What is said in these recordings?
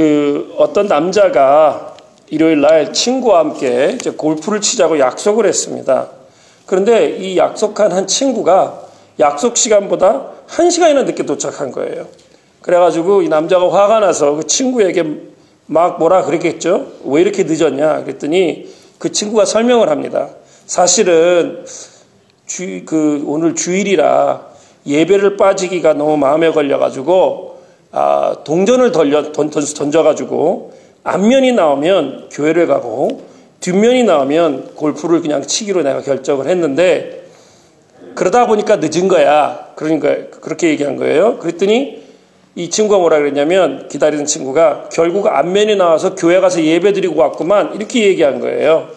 그 어떤 남자가 일요일 날 친구와 함께 이제 골프를 치자고 약속을 했습니다. 그런데 이 약속한 한 친구가 약속 시간보다 한 시간이나 늦게 도착한 거예요. 그래가지고 이 남자가 화가 나서 그 친구에게 막 뭐라 그랬겠죠? 왜 이렇게 늦었냐? 그랬더니 그 친구가 설명을 합니다. 사실은 주, 그 오늘 주일이라 예배를 빠지기가 너무 마음에 걸려가지고 아, 동전을 던져, 던, 던져가지고 앞면이 나오면 교회를 가고 뒷면이 나오면 골프를 그냥 치기로 내가 결정을 했는데 그러다 보니까 늦은 거야. 그러니까 그렇게 얘기한 거예요. 그랬더니 이 친구가 뭐라 그랬냐면 기다리는 친구가 결국 앞면이 나와서 교회 가서 예배 드리고 왔구만 이렇게 얘기한 거예요.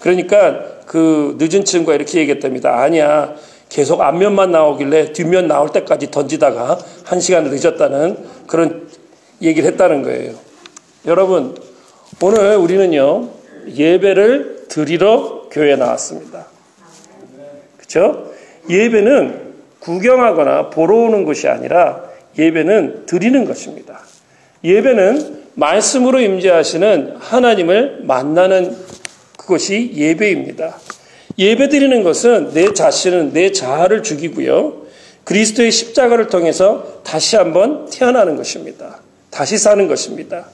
그러니까 그 늦은 친구가 이렇게 얘기했답니다. 아니야. 계속 앞면만 나오길래 뒷면 나올 때까지 던지다가 한 시간 늦었다는 그런 얘기를 했다는 거예요. 여러분, 오늘 우리는요, 예배를 드리러 교회에 나왔습니다. 그렇죠? 예배는 구경하거나 보러 오는 것이 아니라 예배는 드리는 것입니다. 예배는 말씀으로 임재하시는 하나님을 만나는 그것이 예배입니다. 예배 드리는 것은 내 자신은 내 자아를 죽이고요. 그리스도의 십자가를 통해서 다시 한번 태어나는 것입니다. 다시 사는 것입니다.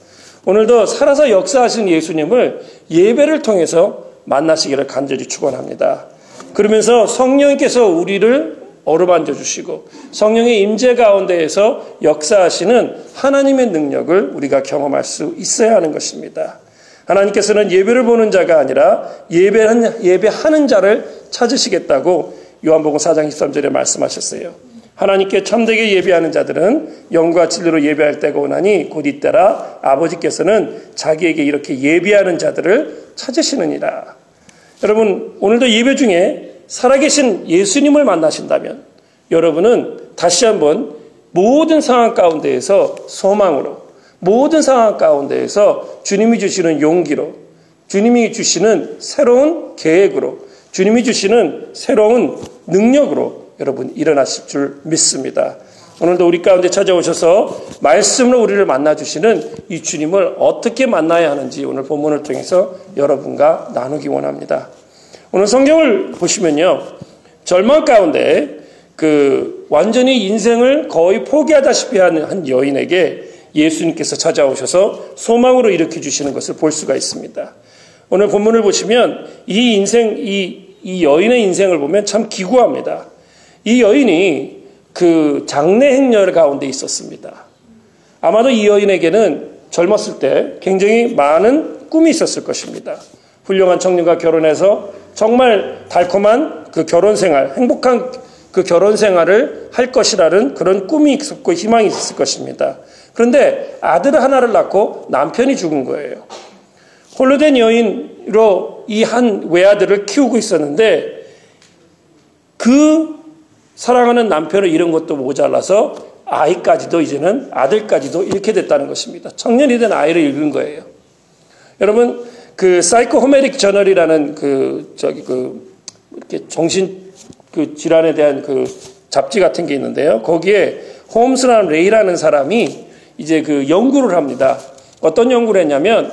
오늘도 살아서 역사하신 예수님을 예배를 통해서 만나시기를 간절히 축원합니다. 그러면서 성령께서 우리를 어루만져 주시고 성령의 임재 가운데에서 역사하시는 하나님의 능력을 우리가 경험할 수 있어야 하는 것입니다. 하나님께서는 예배를 보는 자가 아니라 예배하는, 예배하는 자를 찾으시겠다고 요한복음 4장 23절에 말씀하셨어요. 하나님께 참되게 예배하는 자들은 영과 진리로 예배할 때가 오나니 곧 이때라 아버지께서는 자기에게 이렇게 예배하는 자들을 찾으시느니라. 여러분 오늘도 예배 중에 살아계신 예수님을 만나신다면 여러분은 다시 한번 모든 상황 가운데에서 소망으로 모든 상황 가운데에서 주님이 주시는 용기로 주님이 주시는 새로운 계획으로 주님이 주시는 새로운 능력으로 여러분 일어나실 줄 믿습니다. 오늘도 우리 가운데 찾아오셔서 말씀으로 우리를 만나주시는 이 주님을 어떻게 만나야 하는지 오늘 본문을 통해서 여러분과 나누기 원합니다. 오늘 성경을 보시면요. 절망 가운데 그 완전히 인생을 거의 포기하다시피 하는 한 여인에게 예수님께서 찾아오셔서 소망으로 일으켜 주시는 것을 볼 수가 있습니다. 오늘 본문을 보시면 이 인생, 이, 이 여인의 인생을 보면 참 기구합니다. 이 여인이 그 장래 행렬 가운데 있었습니다. 아마도 이 여인에게는 젊었을 때 굉장히 많은 꿈이 있었을 것입니다. 훌륭한 청년과 결혼해서 정말 달콤한 그 결혼 생활, 행복한 그 결혼 생활을 할 것이라는 그런 꿈이 있었고 희망이 있었을 것입니다. 그런데 아들 하나를 낳고 남편이 죽은 거예요. 홀로 된 여인으로 이 한 외아들을 키우고 있었는데 그 사랑하는 남편을 잃은 것도 모자라서 아이까지도 이제는 아들까지도 잃게 됐다는 것입니다. 청년이 된 아이를 잃은 거예요. 여러분 그 psychosomatic 저널이라는 그 저기 그 이렇게 정신 그 질환에 대한 그 잡지 같은 게 있는데요. 거기에 홈스라는 레이라는 사람이 이제 그 연구를 합니다. 어떤 연구를 했냐면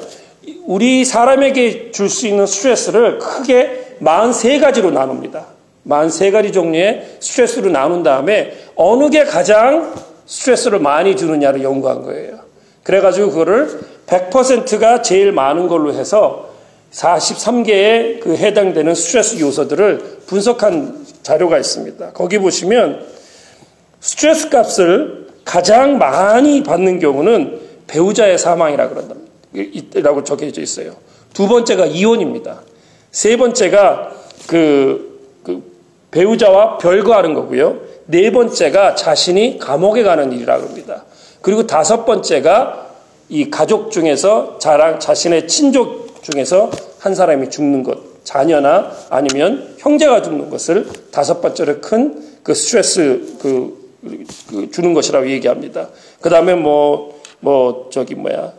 우리 사람에게 줄 수 있는 스트레스를 크게 43가지로 나눕니다. 43가지 종류의 스트레스로 나눈 다음에 어느 게 가장 스트레스를 많이 주느냐를 연구한 거예요. 그래가지고 그거를 100%가 제일 많은 걸로 해서 43개의 그 해당되는 스트레스 요소들을 분석한 자료가 있습니다. 거기 보시면 스트레스 값을 가장 많이 받는 경우는 배우자의 사망이라 그런다. 라고 적혀져 있어요. 두 번째가 이혼입니다. 세 번째가 그, 그 배우자와 별거하는 거고요. 네 번째가 자신이 감옥에 가는 일이라고 합니다. 그리고 다섯 번째가 이 가족 중에서 자랑 자신의 친족 중에서 한 사람이 죽는 것, 자녀나 아니면 형제가 죽는 것을 다섯 번째로 큰 그 스트레스 그, 그 주는 것이라고 얘기합니다. 그 다음에 뭐, 뭐, 저기 뭐야,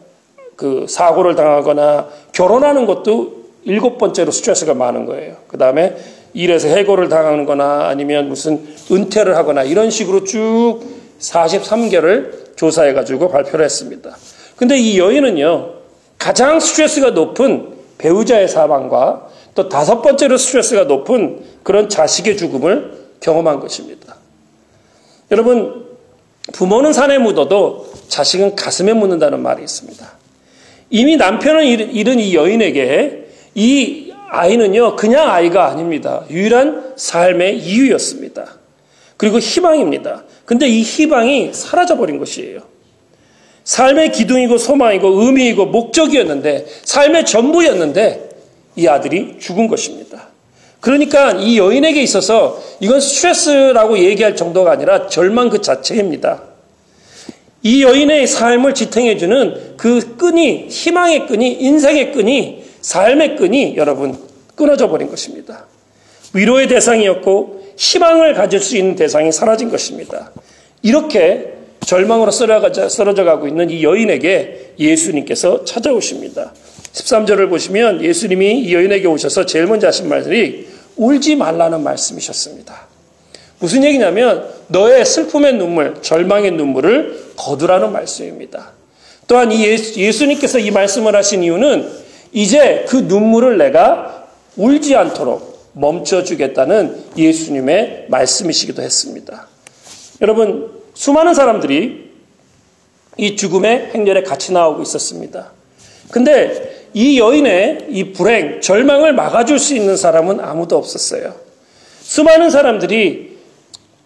그 사고를 당하거나 결혼하는 것도 일곱 번째로 스트레스가 많은 거예요. 그 다음에 일에서 해고를 당하는 거나 아니면 무슨 은퇴를 하거나 이런 식으로 쭉 43개를 조사해가지고 발표를 했습니다. 근데 이 여인은요, 가장 스트레스가 높은 배우자의 사망과 또 다섯 번째로 스트레스가 높은 그런 자식의 죽음을 경험한 것입니다. 여러분, 부모는 산에 묻어도 자식은 가슴에 묻는다는 말이 있습니다. 이미 남편을 잃은 이 여인에게 이 아이는요, 그냥 아이가 아닙니다. 유일한 삶의 이유였습니다. 그리고 희망입니다. 근데 이 희망이 사라져버린 것이에요. 삶의 기둥이고 소망이고 의미이고 목적이었는데, 삶의 전부였는데, 이 아들이 죽은 것입니다. 그러니까 이 여인에게 있어서 이건 스트레스라고 얘기할 정도가 아니라 절망 그 자체입니다. 이 여인의 삶을 지탱해주는 그 끈이, 희망의 끈이, 인생의 끈이, 삶의 끈이 여러분 끊어져 버린 것입니다. 위로의 대상이었고 희망을 가질 수 있는 대상이 사라진 것입니다. 이렇게 절망으로 쓰러져 가고 있는 이 여인에게 예수님께서 찾아오십니다. 13절을 보시면 예수님이 이 여인에게 오셔서 제일 먼저 하신 말들이 울지 말라는 말씀이셨습니다. 무슨 얘기냐면 너의 슬픔의 눈물, 절망의 눈물을 거두라는 말씀입니다. 또한 이 예수님께서 이 말씀을 하신 이유는 이제 그 눈물을 내가 울지 않도록 멈춰주겠다는 예수님의 말씀이시기도 했습니다. 여러분, 수많은 사람들이 이 죽음의 행렬에 같이 나오고 있었습니다. 근데 이 여인의 이 불행, 절망을 막아줄 수 있는 사람은 아무도 없었어요. 수많은 사람들이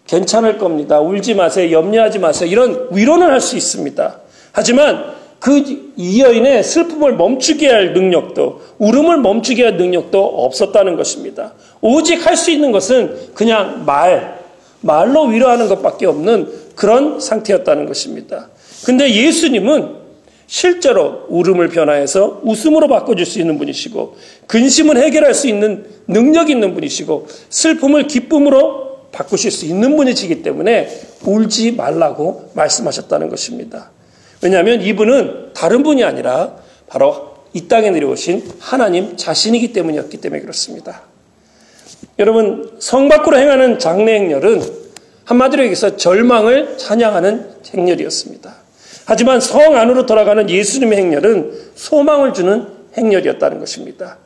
괜찮을 겁니다. 울지 마세요. 염려하지 마세요. 이런 위로는 할 수 있습니다. 하지만 그 이 여인의 슬픔을 멈추게 할 능력도, 울음을 멈추게 할 능력도 없었다는 것입니다. 오직 할 수 있는 것은 그냥 말, 말로 위로하는 것밖에 없는 그런 상태였다는 것입니다. 근데 예수님은 실제로 울음을 변화해서 웃음으로 바꿔줄 수 있는 분이시고, 근심을 해결할 수 있는 능력 있는 분이시고, 슬픔을 기쁨으로 바꾸실 수 있는 분이시기 때문에 울지 말라고 말씀하셨다는 것입니다. 왜냐하면 이분은 다른 분이 아니라 바로 이 땅에 내려오신 하나님 자신이기 때문이었기 때문에 그렇습니다. 여러분, 성 밖으로 행하는 장례 행렬은 한마디로 얘기해서 절망을 찬양하는 행렬이었습니다. 하지만 성 안으로 돌아가는 예수님의 행렬은 소망을 주는 행렬이었다는 것입니다.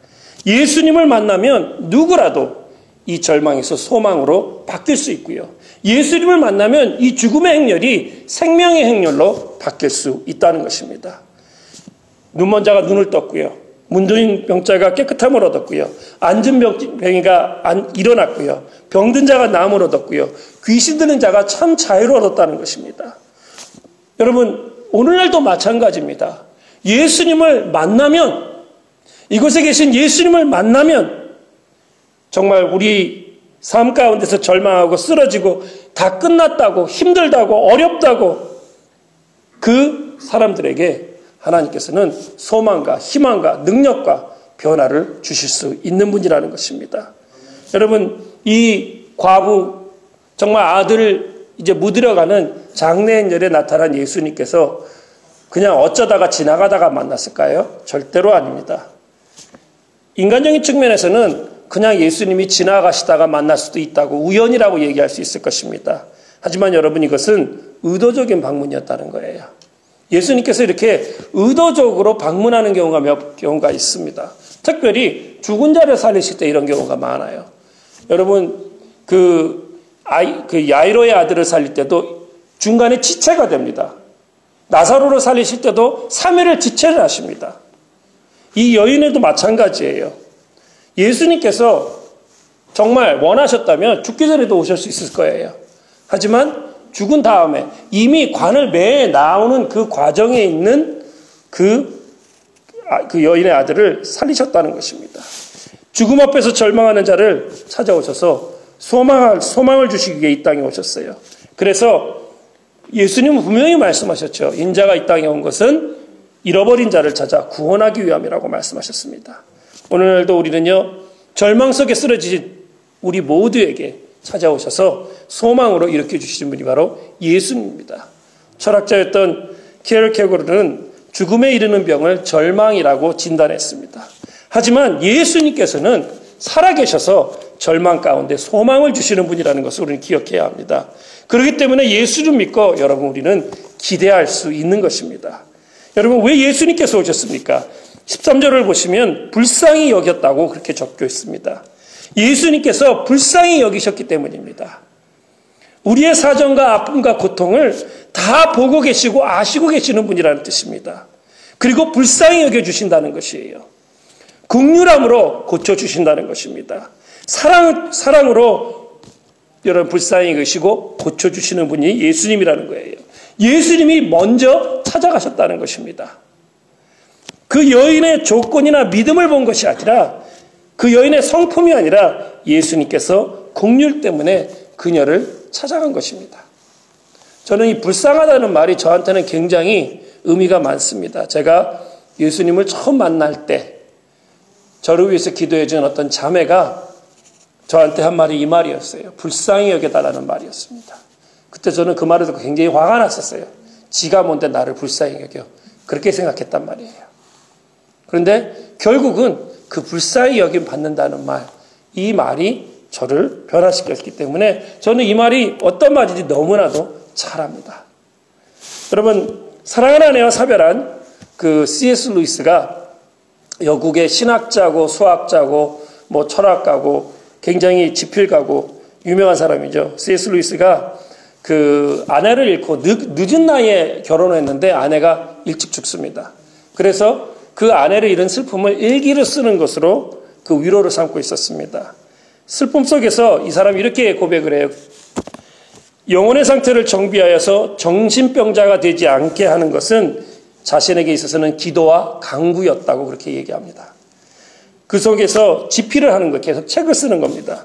예수님을 만나면 누구라도 이 절망에서 소망으로 바뀔 수 있고요. 예수님을 만나면 이 죽음의 행렬이 생명의 행렬로 바뀔 수 있다는 것입니다. 눈먼 자가 눈을 떴고요. 문둥인 병자가 깨끗함을 얻었고요. 앉은 병이가 일어났고요. 병든 자가 나음을 얻었고요. 귀신 드는 자가 참 자유를 얻었다는 것입니다. 여러분, 오늘날도 마찬가지입니다. 예수님을 만나면, 이곳에 계신 예수님을 만나면, 정말 우리 삶 가운데서 절망하고 쓰러지고 다 끝났다고 힘들다고 어렵다고 그 사람들에게 하나님께서는 소망과 희망과 능력과 변화를 주실 수 있는 분이라는 것입니다. 여러분, 이 과부, 정말 아들을 이제 묻으려가는 장례인절에 나타난 예수님께서 그냥 어쩌다가 지나가다가 만났을까요? 절대로 아닙니다. 인간적인 측면에서는 그냥 예수님이 지나가시다가 만날 수도 있다고 우연이라고 얘기할 수 있을 것입니다. 하지만 여러분 이것은 의도적인 방문이었다는 거예요. 예수님께서 이렇게 의도적으로 방문하는 경우가 몇 경우가 있습니다. 특별히 죽은 자를 살리실 때 이런 경우가 많아요. 여러분 그 아이 그 야이로의 아들을 살릴 때도 중간에 지체가 됩니다. 나사로를 살리실 때도 3일을 지체를 하십니다. 이 여인에도 마찬가지예요. 예수님께서 정말 원하셨다면 죽기 전에도 오실 수 있을 거예요. 하지만 죽은 다음에 이미 관을 매 나오는 그 과정에 있는 그, 아, 그 여인의 아들을 살리셨다는 것입니다. 죽음 앞에서 절망하는 자를 찾아오셔서 소망을, 소망을 주시기 위해 이 땅에 오셨어요. 그래서 예수님은 분명히 말씀하셨죠. 인자가 이 땅에 온 것은 잃어버린 자를 찾아 구원하기 위함이라고 말씀하셨습니다. 오늘날도 우리는요, 절망 속에 쓰러진 우리 모두에게 찾아오셔서 소망으로 일으켜 주시는 분이 바로 예수님입니다. 철학자였던 키엘케고르는 죽음에 이르는 병을 절망이라고 진단했습니다. 하지만 예수님께서는 살아계셔서 절망 가운데 소망을 주시는 분이라는 것을 우리는 기억해야 합니다. 그렇기 때문에 예수를 믿고 여러분 우리는 기대할 수 있는 것입니다. 여러분 왜 예수님께서 오셨습니까? 13절을 보시면 불쌍히 여겼다고 그렇게 적혀 있습니다. 예수님께서 불쌍히 여기셨기 때문입니다. 우리의 사정과 아픔과 고통을 다 보고 계시고 아시고 계시는 분이라는 뜻입니다. 그리고 불쌍히 여겨주신다는 것이에요. 국률함으로 고쳐주신다는 것입니다. 사랑, 사랑으로 여러분 불쌍히 여기시고 고쳐주시는 분이 예수님이라는 거예요. 예수님이 먼저 찾아가셨다는 것입니다. 그 여인의 조건이나 믿음을 본 것이 아니라 그 여인의 성품이 아니라 예수님께서 공률 때문에 그녀를 찾아간 것입니다. 저는 이 불쌍하다는 말이 저한테는 굉장히 의미가 많습니다. 제가 예수님을 처음 만날 때 저를 위해서 기도해 준 어떤 자매가 저한테 한 말이 이 말이었어요. 불쌍히 여겨달라는 말이었습니다. 그때 저는 그 말을 듣고 굉장히 화가 났었어요. 지가 뭔데 나를 불쌍히 여겨. 그렇게 생각했단 말이에요. 그런데 결국은 그 불쌍히 여김 받는다는 말, 이 말이 저를 변화시켰기 때문에 저는 이 말이 어떤 말인지 너무나도 잘합니다. 여러분, 사랑하는 아내와 사별한 그 C.S. 루이스가 영국의 신학자고 수학자고 뭐 철학가고 굉장히 지필가고 유명한 사람이죠. C.S. 루이스가 그 아내를 잃고 늦, 은 나이에 결혼을 했는데 아내가 일찍 죽습니다. 그래서 그 아내를 잃은 슬픔을 일기를 쓰는 것으로 그 위로를 삼고 있었습니다. 슬픔 속에서 이 사람이 이렇게 고백을 해요. 영혼의 상태를 정비하여서 정신병자가 되지 않게 하는 것은 자신에게 있어서는 기도와 강구였다고 그렇게 얘기합니다. 그 속에서 지필을 하는 거, 계속 책을 쓰는 겁니다.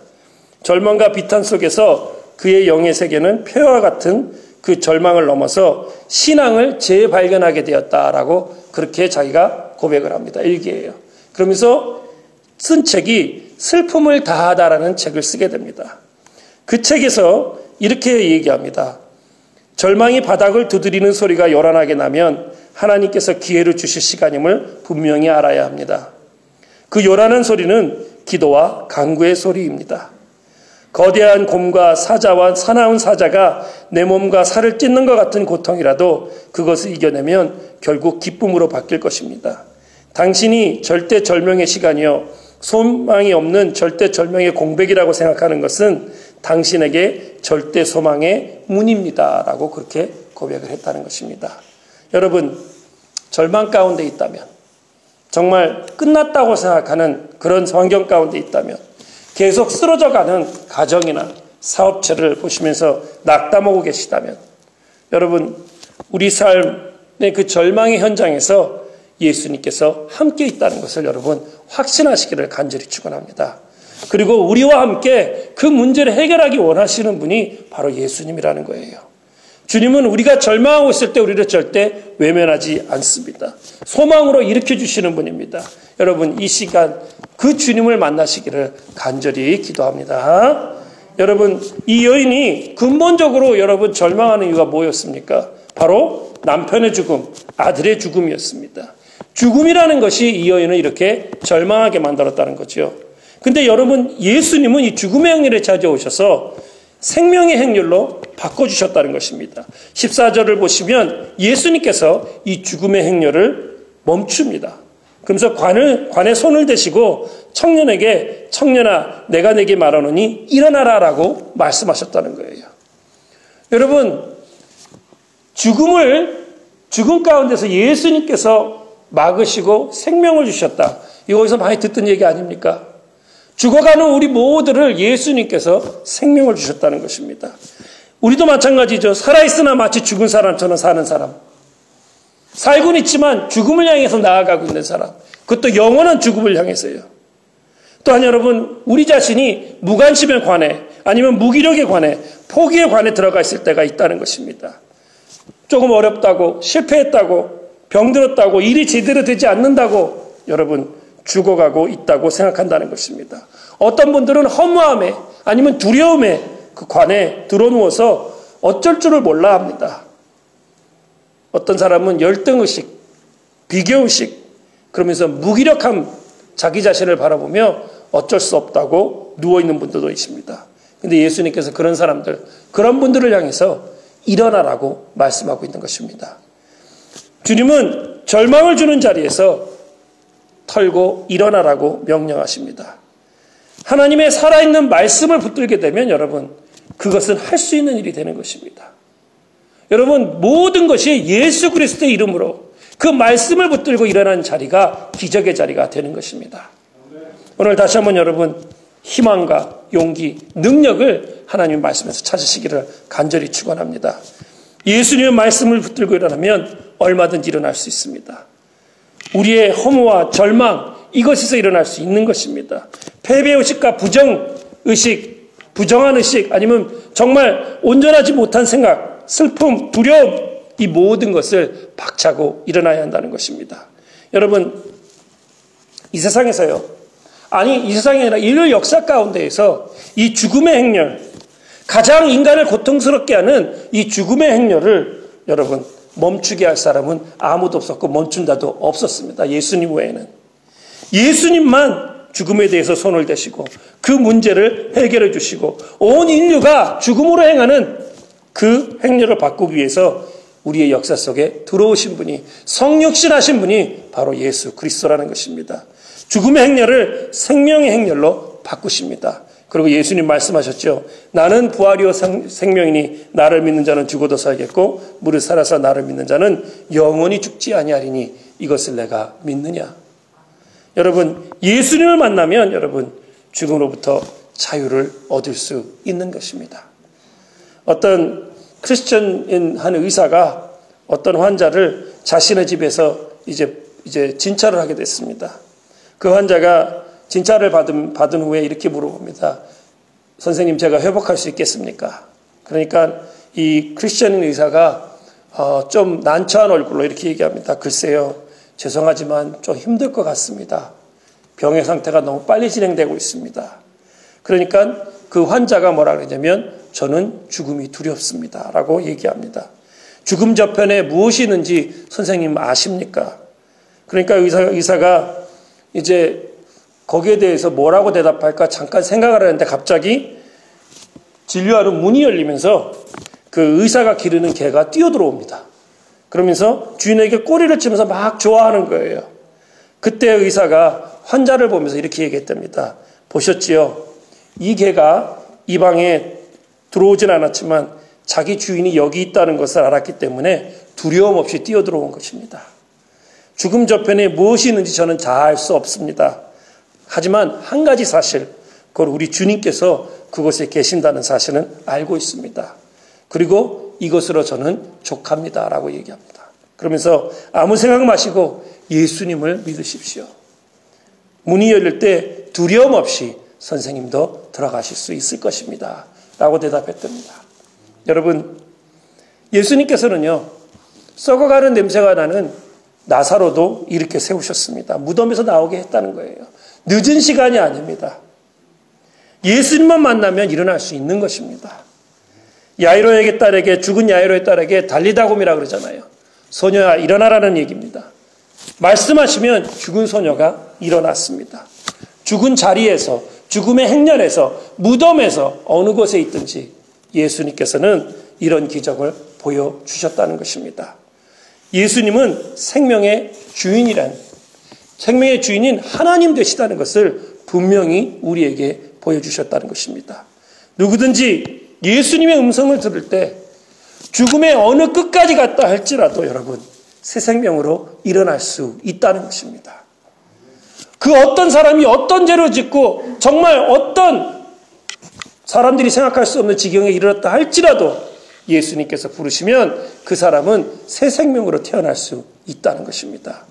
절망과 비탄 속에서 그의 영의 세계는 폐와 같은 그 절망을 넘어서 신앙을 재발견하게 되었다라고 그렇게 자기가 고백을 합니다. 일기예요. 그러면서 쓴 책이 슬픔을 다하다라는 책을 쓰게 됩니다. 그 책에서 이렇게 얘기합니다. 절망이 바닥을 두드리는 소리가 요란하게 나면 하나님께서 기회를 주실 시간임을 분명히 알아야 합니다. 그 요란한 소리는 기도와 강구의 소리입니다. 거대한 곰과 사자와 사나운 사자가 내 몸과 살을 찢는 것 같은 고통이라도 그것을 이겨내면 결국 기쁨으로 바뀔 것입니다. 당신이 절대 절명의 시간이요. 소망이 없는 절대 절명의 공백이라고 생각하는 것은 당신에게 절대 소망의 문입니다. 라고 그렇게 고백을 했다는 것입니다. 여러분, 절망 가운데 있다면, 정말 끝났다고 생각하는 그런 환경 가운데 있다면, 계속 쓰러져 가는 가정이나 사업체를 보시면서 낙담하고 계시다면, 여러분, 우리 삶의 그 절망의 현장에서 예수님께서 함께 있다는 것을 여러분 확신하시기를 간절히 축원합니다. 그리고 우리와 함께 그 문제를 해결하기 원하시는 분이 바로 예수님이라는 거예요. 주님은 우리가 절망하고 있을 때 우리를 절대 외면하지 않습니다. 소망으로 일으켜 주시는 분입니다. 여러분 이 시간 그 주님을 만나시기를 간절히 기도합니다. 여러분 이 여인이 근본적으로 여러분 절망하는 이유가 뭐였습니까? 바로 남편의 죽음, 아들의 죽음이었습니다. 죽음이라는 것이 이 여인을 이렇게 절망하게 만들었다는 거죠. 근데 여러분 예수님은 이 죽음의 행렬에 찾아오셔서 생명의 행렬로 바꿔주셨다는 것입니다. 14절을 보시면 예수님께서 이 죽음의 행렬을 멈춥니다. 그러면서 관을, 관에 손을 대시고 청년에게 청년아 내가 내게 말하노니 일어나라 라고 말씀하셨다는 거예요. 여러분 죽음을 죽음 가운데서 예수님께서 막으시고 생명을 주셨다. 이거에서 많이 듣던 얘기 아닙니까? 죽어가는 우리 모두를 예수님께서 생명을 주셨다는 것입니다. 우리도 마찬가지죠. 살아있으나 마치 죽은 사람처럼 사는 사람. 살고는 있지만 죽음을 향해서 나아가고 있는 사람. 그것도 영원한 죽음을 향해서요. 또한 여러분, 우리 자신이 무관심에 관해 아니면 무기력에 관해 포기에 관해 들어가 있을 때가 있다는 것입니다. 조금 어렵다고 실패했다고 병들었다고 일이 제대로 되지 않는다고 여러분 죽어가고 있다고 생각한다는 것입니다. 어떤 분들은 허무함에 아니면 두려움에 그 관에 들어누워서 어쩔 줄을 몰라 합니다. 어떤 사람은 열등의식, 비교의식, 그러면서 무기력함 자기 자신을 바라보며 어쩔 수 없다고 누워있는 분들도 있습니다. 근데 예수님께서 그런 사람들, 그런 분들을 향해서 일어나라고 말씀하고 있는 것입니다. 주님은 절망을 주는 자리에서 털고 일어나라고 명령하십니다. 하나님의 살아있는 말씀을 붙들게 되면 여러분, 그것은 할 수 있는 일이 되는 것입니다. 여러분, 모든 것이 예수 그리스도의 이름으로 그 말씀을 붙들고 일어나는 자리가 기적의 자리가 되는 것입니다. 오늘 다시 한번 여러분, 희망과 용기, 능력을 하나님 말씀에서 찾으시기를 간절히 축원합니다. 예수님의 말씀을 붙들고 일어나면 얼마든지 일어날 수 있습니다. 우리의 허무와 절망 이것에서 일어날 수 있는 것입니다. 패배 의식과 부정 의식, 부정한 의식 아니면 정말 온전하지 못한 생각, 슬픔, 두려움 이 모든 것을 박차고 일어나야 한다는 것입니다. 여러분 이 세상에서요. 아니 이 세상이 아니라 인류 역사 가운데에서 이 죽음의 행렬 가장 인간을 고통스럽게 하는 이 죽음의 행렬을 여러분 멈추게 할 사람은 아무도 없었고 멈춘다도 없었습니다. 예수님 외에는. 예수님만 죽음에 대해서 손을 대시고 그 문제를 해결해 주시고 온 인류가 죽음으로 행하는 그 행렬을 바꾸기 위해서 우리의 역사 속에 들어오신 분이 성육신 하신 분이 바로 예수 그리스도라는 것입니다. 죽음의 행렬을 생명의 행렬로 바꾸십니다. 그리고 예수님 말씀하셨죠. 나는 부활이요 생명이니 나를 믿는 자는 죽어도 살겠고 무릇 살아서 나를 믿는 자는 영원히 죽지 아니하리니 이것을 내가 믿느냐. 여러분 예수님을 만나면 여러분 죽음으로부터 자유를 얻을 수 있는 것입니다. 어떤 크리스천인 한 의사가 어떤 환자를 자신의 집에서 이제 이제 진찰을 하게 됐습니다. 그 환자가 진찰을 받은, 받은 후에 이렇게 물어봅니다. 선생님, 제가 회복할 수 있겠습니까? 그러니까 이 크리스천인 의사가 어, 좀 난처한 얼굴로 이렇게 얘기합니다. 글쎄요, 죄송하지만 좀 힘들 것 같습니다. 병의 상태가 너무 빨리 진행되고 있습니다. 그러니까 그 환자가 뭐라 그러냐면 저는 죽음이 두렵습니다. 라고 얘기합니다. 죽음 저편에 무엇이 있는지 선생님 아십니까? 그러니까 의사, 의사가 이제 거기에 대해서 뭐라고 대답할까 잠깐 생각을 하는데 갑자기 진료하는 문이 열리면서 그 의사가 기르는 개가 뛰어들어옵니다. 그러면서 주인에게 꼬리를 치면서 막 좋아하는 거예요. 그때 의사가 환자를 보면서 이렇게 얘기했답니다. 보셨지요? 이 개가 이 방에 들어오진 않았지만 자기 주인이 여기 있다는 것을 알았기 때문에 두려움 없이 뛰어들어온 것입니다. 죽음 저편에 무엇이 있는지 저는 잘 알 수 없습니다. 하지만 한 가지 사실, 그걸 우리 주님께서 그곳에 계신다는 사실은 알고 있습니다. 그리고 이것으로 저는 족합니다. 라고 얘기합니다. 그러면서 아무 생각 마시고 예수님을 믿으십시오. 문이 열릴 때 두려움 없이 선생님도 들어가실 수 있을 것입니다. 라고 대답했답니다. 여러분, 예수님께서는요, 썩어가는 냄새가 나는 나사로도 이렇게 세우셨습니다. 무덤에서 나오게 했다는 거예요. 늦은 시간이 아닙니다. 예수님만 만나면 일어날 수 있는 것입니다. 야이로에게 딸에게 죽은 야이로의 딸에게 달리다곰이라 그러잖아요. 소녀야 일어나라는 얘기입니다. 말씀하시면 죽은 소녀가 일어났습니다. 죽은 자리에서 죽음의 행렬에서 무덤에서 어느 곳에 있든지 예수님께서는 이런 기적을 보여주셨다는 것입니다. 예수님은 생명의 주인이란 생명의 주인인 하나님 되시다는 것을 분명히 우리에게 보여주셨다는 것입니다. 누구든지 예수님의 음성을 들을 때 죽음의 어느 끝까지 갔다 할지라도 여러분 새 생명으로 일어날 수 있다는 것입니다. 그 어떤 사람이 어떤 죄를 짓고 정말 어떤 사람들이 생각할 수 없는 지경에 이르렀다 할지라도 예수님께서 부르시면 그 사람은 새 생명으로 태어날 수 있다는 것입니다.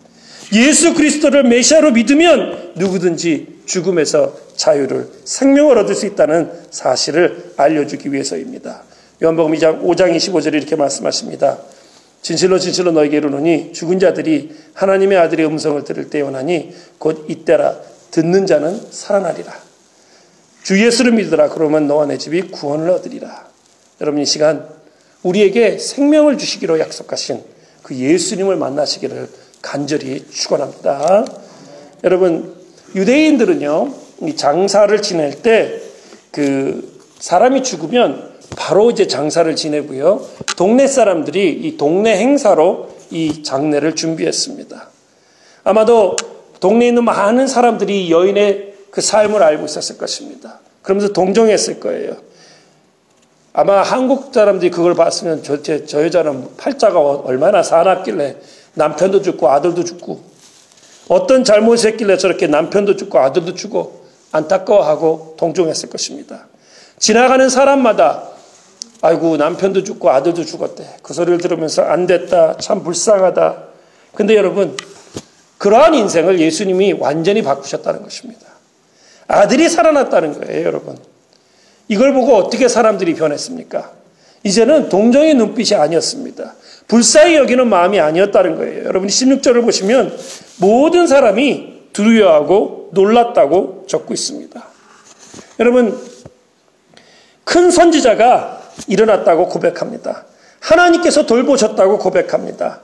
예수 그리스도를 메시아로 믿으면 누구든지 죽음에서 자유를 생명을 얻을 수 있다는 사실을 알려주기 위해서입니다. 요한복음 2장 5장 25절에 이렇게 말씀하십니다. 진실로 진실로 너에게 이르노니 죽은 자들이 하나님의 아들의 음성을 들을 때 원하니 곧 이때라 듣는 자는 살아나리라. 주 예수를 믿으라 그러면 너와 내 집이 구원을 얻으리라. 여러분 이 시간 우리에게 생명을 주시기로 약속하신 그 예수님을 만나시기를 간절히 축원합니다. 여러분 유대인들은요 이 장사를 지낼 때 그 사람이 죽으면 바로 이제 장사를 지내고요 동네 사람들이 이 동네 행사로 이 장례를 준비했습니다. 아마도 동네에 있는 많은 사람들이 여인의 그 삶을 알고 있었을 것입니다. 그러면서 동정했을 거예요. 아마 한국 사람들이 그걸 봤으면 저, 저, 저 여자는 팔자가 얼마나 사납길래 남편도 죽고 아들도 죽고 어떤 잘못을 했길래 저렇게 남편도 죽고 아들도 죽고 안타까워하고 동정했을 것입니다. 지나가는 사람마다 아이고 남편도 죽고 아들도 죽었대. 그 소리를 들으면서 안 됐다. 참 불쌍하다. 근데 여러분 그러한 인생을 예수님이 완전히 바꾸셨다는 것입니다. 아들이 살아났다는 거예요, 여러분. 이걸 보고 어떻게 사람들이 변했습니까? 이제는 동정의 눈빛이 아니었습니다. 불쌍히 여기는 마음이 아니었다는 거예요. 여러분이 16절을 보시면 모든 사람이 두려워하고 놀랐다고 적고 있습니다. 여러분, 큰 선지자가 일어났다고 고백합니다. 하나님께서 돌보셨다고 고백합니다.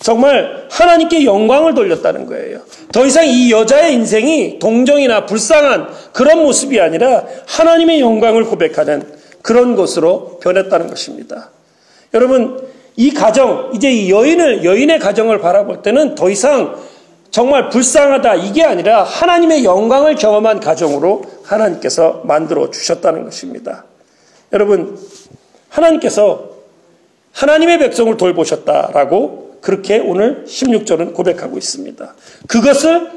정말 하나님께 영광을 돌렸다는 거예요. 더 이상 이 여자의 인생이 동정이나 불쌍한 그런 모습이 아니라 하나님의 영광을 고백하는 그런 것으로 변했다는 것입니다. 여러분, 이 가정, 이제 이 여인을, 여인의 가정을 바라볼 때는 더 이상 정말 불쌍하다 이게 아니라 하나님의 영광을 경험한 가정으로 하나님께서 만들어 주셨다는 것입니다. 여러분, 하나님께서 하나님의 백성을 돌보셨다라고 그렇게 오늘 16절은 고백하고 있습니다. 그것을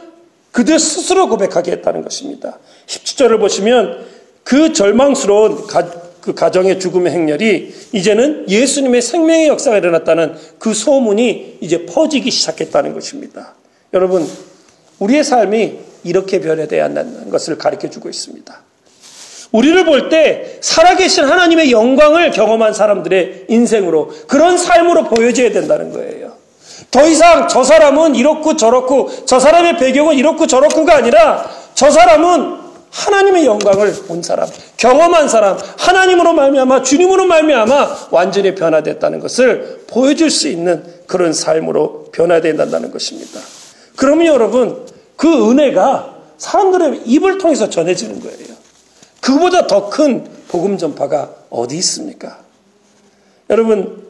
그들 스스로 고백하게 했다는 것입니다. 17절을 보시면 그 절망스러운 가, 그 가정의 죽음의 행렬이 이제는 예수님의 생명의 역사가 일어났다는 그 소문이 이제 퍼지기 시작했다는 것입니다. 여러분, 우리의 삶이 이렇게 변해야 한다는 것을 가르쳐 주고 있습니다. 우리를 볼 때 살아계신 하나님의 영광을 경험한 사람들의 인생으로 그런 삶으로 보여져야 된다는 거예요. 더 이상 저 사람은 이렇고 저렇고 저 사람의 배경은 이렇고 저렇고가 아니라 저 사람은 하나님의 영광을 본 사람, 경험한 사람, 하나님으로 말미암아 주님으로 말미암아 완전히 변화됐다는 것을 보여줄 수 있는 그런 삶으로 변화된다는 것입니다. 그러면 여러분 그 은혜가 사람들의 입을 통해서 전해지는 거예요. 그보다 더 큰 복음 전파가 어디 있습니까? 여러분,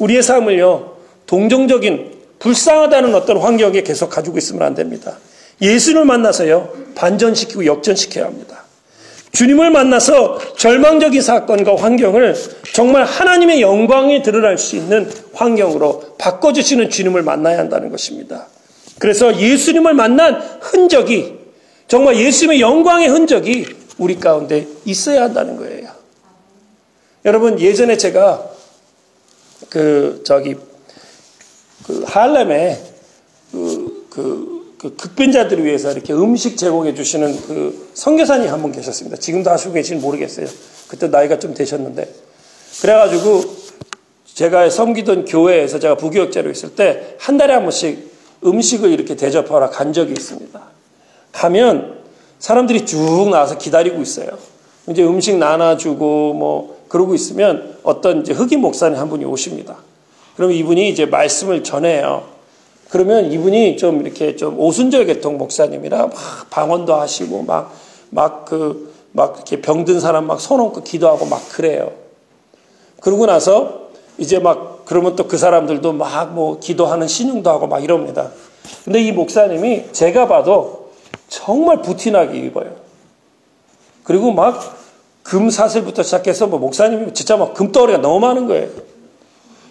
우리의 삶을요, 동정적인, 불쌍하다는 어떤 환경에 계속 가지고 있으면 안 됩니다. 예수를 만나서요, 반전시키고 역전시켜야 합니다. 주님을 만나서 절망적인 사건과 환경을 정말 하나님의 영광에 드러날 수 있는 환경으로 바꿔주시는 주님을 만나야 한다는 것입니다. 그래서 예수님을 만난 흔적이, 정말 예수님의 영광의 흔적이 우리 가운데 있어야 한다는 거예요. 여러분 예전에 제가 그 저기 그 할렘에 그, 그, 그 극변자들을 위해서 이렇게 음식 제공해 주시는 그 선교사님 한 분 계셨습니다. 지금도 하시고 계신지 모르겠어요. 그때 나이가 좀 되셨는데 그래가지고 제가 섬기던 교회에서 제가 부교역자로 있을 때 한 달에 한 번씩 음식을 이렇게 대접하러 간 적이 있습니다. 가면 사람들이 쭉 나와서 기다리고 있어요. 이제 음식 나눠주고 뭐 그러고 있으면 어떤 이제 흑인 목사님 한 분이 오십니다. 그럼 이분이 이제 말씀을 전해요. 그러면 이분이 좀 이렇게 좀 오순절 계통 목사님이라 막 방언도 하시고 막막그 막 이렇게 병든 사람 막 손 얹고 기도하고 막 그래요. 그러고 나서 이제 막 그러면 또 그 사람들도 막 뭐 기도하는 신용도 하고 막 이럽니다. 근데 이 목사님이 제가 봐도 정말 부티나게 입어요. 그리고 막 금사슬부터 시작해서 뭐 목사님이 진짜 막 금덩어리가 너무 많은 거예요.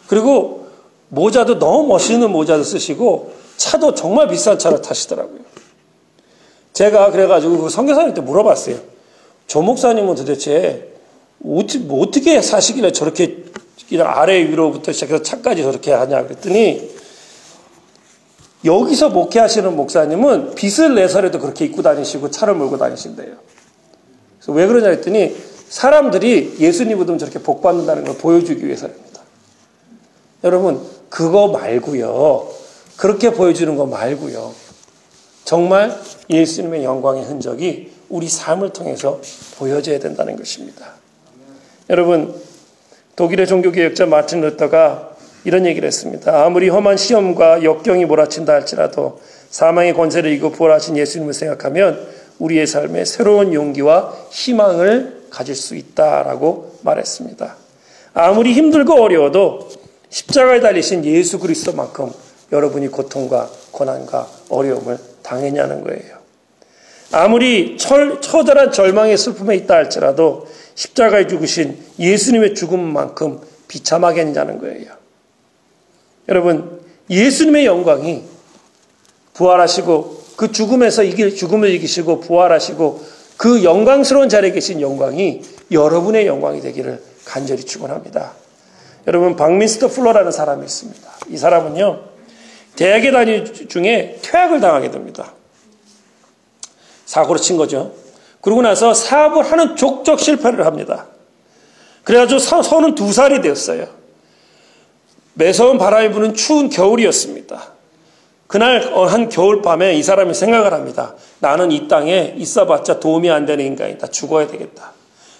그리고 모자도 너무 멋있는 모자도 쓰시고 차도 정말 비싼 차를 타시더라고요. 제가 그래가지고 그 선교사님한테 물어봤어요. 조 목사님은 도대체 뭐 어떻게 사시길래 저렇게 아래 위로부터 시작해서 차까지 저렇게 하냐 그랬더니 여기서 목회하시는 목사님은 빚을 내서라도 그렇게 입고 다니시고 차를 몰고 다니신대요. 그래서 왜 그러냐 했더니 사람들이 예수님 믿으면 저렇게 복 받는다는 걸 보여주기 위해서입니다. 여러분, 그거 말고요. 그렇게 보여주는 거 말고요. 정말 예수님의 영광의 흔적이 우리 삶을 통해서 보여져야 된다는 것입니다. 여러분, 독일의 종교개혁자 마틴 루터가 이런 얘기를 했습니다. 아무리 험한 시험과 역경이 몰아친다 할지라도 사망의 권세를 이고 부활하신 예수님을 생각하면 우리의 삶에 새로운 용기와 희망을 가질 수 있다라고 말했습니다. 아무리 힘들고 어려워도 십자가에 달리신 예수 그리스도만큼 여러분이 고통과 고난과 어려움을 당했냐는 거예요. 아무리 철, 처절한 절망의 슬픔에 있다 할지라도 십자가에 죽으신 예수님의 죽음만큼 비참하겠냐는 거예요. 여러분, 예수님의 영광이 부활하시고 그 죽음에서 이길, 죽음을 이기시고 부활하시고 그 영광스러운 자리에 계신 영광이 여러분의 영광이 되기를 간절히 축원합니다. 여러분 박민스터 플로라는 사람이 있습니다. 이 사람은요 대학에 다니는 중에 퇴학을 당하게 됩니다. 사고로 친 거죠. 그러고 나서 사업을 하는 족적 실패를 합니다. 그래가지고 서는 두 살이 되었어요. 매서운 바람이 부는 추운 겨울이었습니다. 그날 어, 한 겨울밤에 이 사람이 생각을 합니다. 나는 이 땅에 있어봤자 도움이 안 되는 인간이다. 죽어야 되겠다.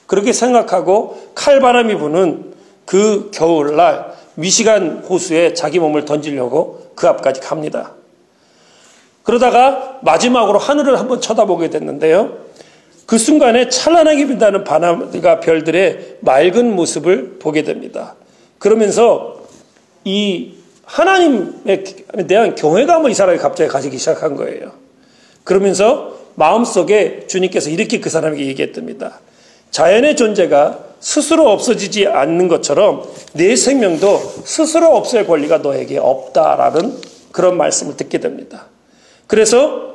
그렇게 생각하고 칼바람이 부는 그 겨울날 미시간 호수에 자기 몸을 던지려고 그 앞까지 갑니다. 그러다가 마지막으로 하늘을 한번 쳐다보게 됐는데요. 그 순간에 찬란하게 빛나는 바람과 별들의 맑은 모습을 보게 됩니다. 그러면서 이 하나님에 대한 경외감을 이 사람이 갑자기 가지기 시작한 거예요. 그러면서 마음속에 주님께서 이렇게 그 사람에게 얘기했답니다. 자연의 존재가 스스로 없어지지 않는 것처럼 내 생명도 스스로 없앨 권리가 너에게 없다라는 그런 말씀을 듣게 됩니다. 그래서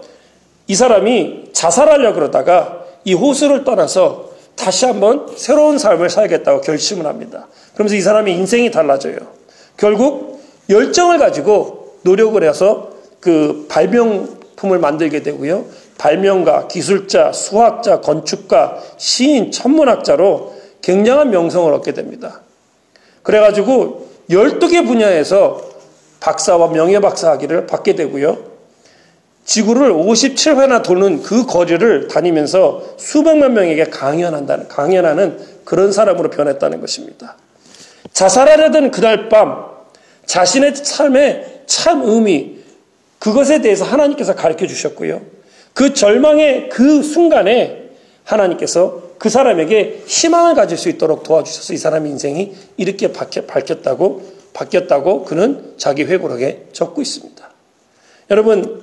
이 사람이 자살하려 그러다가 이 호수를 떠나서 다시 한번 새로운 삶을 살겠다고 결심을 합니다. 그러면서 이 사람의 인생이 달라져요. 결국 열정을 가지고 노력을 해서 그 발명품을 만들게 되고요. 발명가, 기술자, 수학자, 건축가, 시인, 천문학자로 굉장한 명성을 얻게 됩니다. 그래가지고 12개 분야에서 박사와 명예박사 학위를 받게 되고요. 지구를 57회나 도는 그 거리를 다니면서 수백만 명에게 강연한다는, 강연하는 그런 사람으로 변했다는 것입니다. 자살하려던 그날 밤 자신의 삶의 참 의미, 그것에 대해서 하나님께서 가르쳐 주셨고요. 그 절망의 그 순간에 하나님께서 그 사람에게 희망을 가질 수 있도록 도와주셔서 이 사람의 인생이 이렇게 밝혔다고, 바뀌었다고 그는 자기 회고록에 적고 있습니다. 여러분,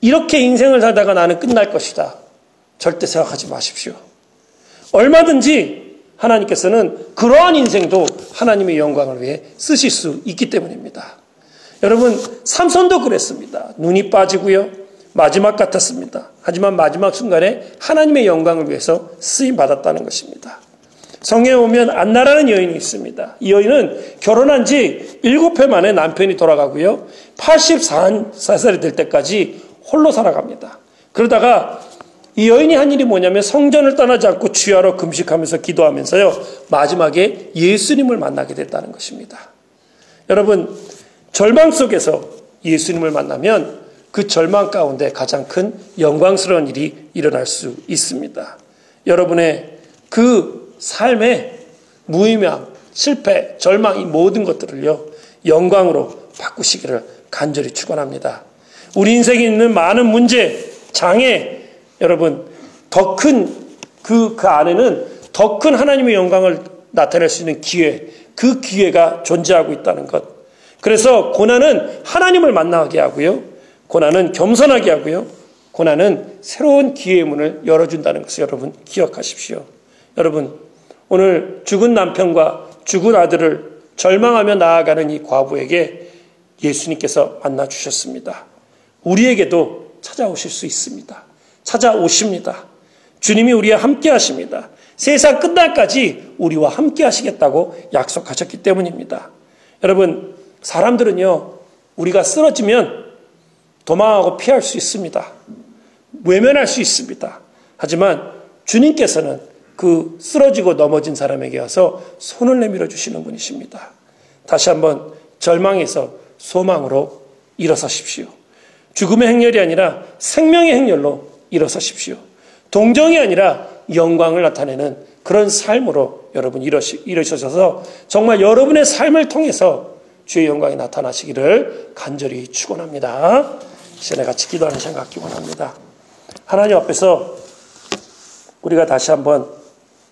이렇게 인생을 살다가 나는 끝날 것이다. 절대 생각하지 마십시오. 얼마든지 하나님께서는 그러한 인생도 하나님의 영광을 위해 쓰실 수 있기 때문입니다. 여러분, 삼손도 그랬습니다. 눈이 빠지고요. 마지막 같았습니다. 하지만 마지막 순간에 하나님의 영광을 위해서 쓰임 받았다는 것입니다. 성에 오면 안나라는 여인이 있습니다. 이 여인은 결혼한 지 7회 만에 남편이 돌아가고요. 84살이 될 때까지 홀로 살아갑니다. 그러다가 이 여인이 한 일이 뭐냐면 성전을 떠나지 않고 주야로 금식하면서 기도하면서요. 마지막에 예수님을 만나게 됐다는 것입니다. 여러분, 절망 속에서 예수님을 만나면 그 절망 가운데 가장 큰 영광스러운 일이 일어날 수 있습니다. 여러분의 그 삶의 무의미함, 실패, 절망 이 모든 것들을요. 영광으로 바꾸시기를 간절히 축원합니다. 우리 인생에 있는 많은 문제, 장애, 여러분 더 큰 그그 그 안에는 더 큰 하나님의 영광을 나타낼 수 있는 기회, 그 기회가 존재하고 있다는 것. 그래서 고난은 하나님을 만나게 하고요. 고난은 겸손하게 하고요. 고난은 새로운 기회의 문을 열어준다는 것을 여러분 기억하십시오. 여러분, 오늘 죽은 남편과 죽은 아들을 절망하며 나아가는 이 과부에게 예수님께서 만나 주셨습니다. 우리에게도 찾아오실 수 있습니다. 찾아오십니다. 주님이 우리와 함께 하십니다. 세상 끝날까지 우리와 함께 하시겠다고 약속하셨기 때문입니다. 여러분, 사람들은요, 우리가 쓰러지면 도망하고 피할 수 있습니다. 외면할 수 있습니다. 하지만 주님께서는 그 쓰러지고 넘어진 사람에게 와서 손을 내밀어 주시는 분이십니다. 다시 한번 절망에서 소망으로 일어서십시오. 죽음의 행렬이 아니라 생명의 행렬로 일어서십시오. 동정이 아니라 영광을 나타내는 그런 삶으로 여러분 일어서셔서 정말 여러분의 삶을 통해서 주의 영광이 나타나시기를 간절히 축원합니다. 시간에 같이 기도하는 시간 갖기 원합니다. 하나님 앞에서 우리가 다시 한번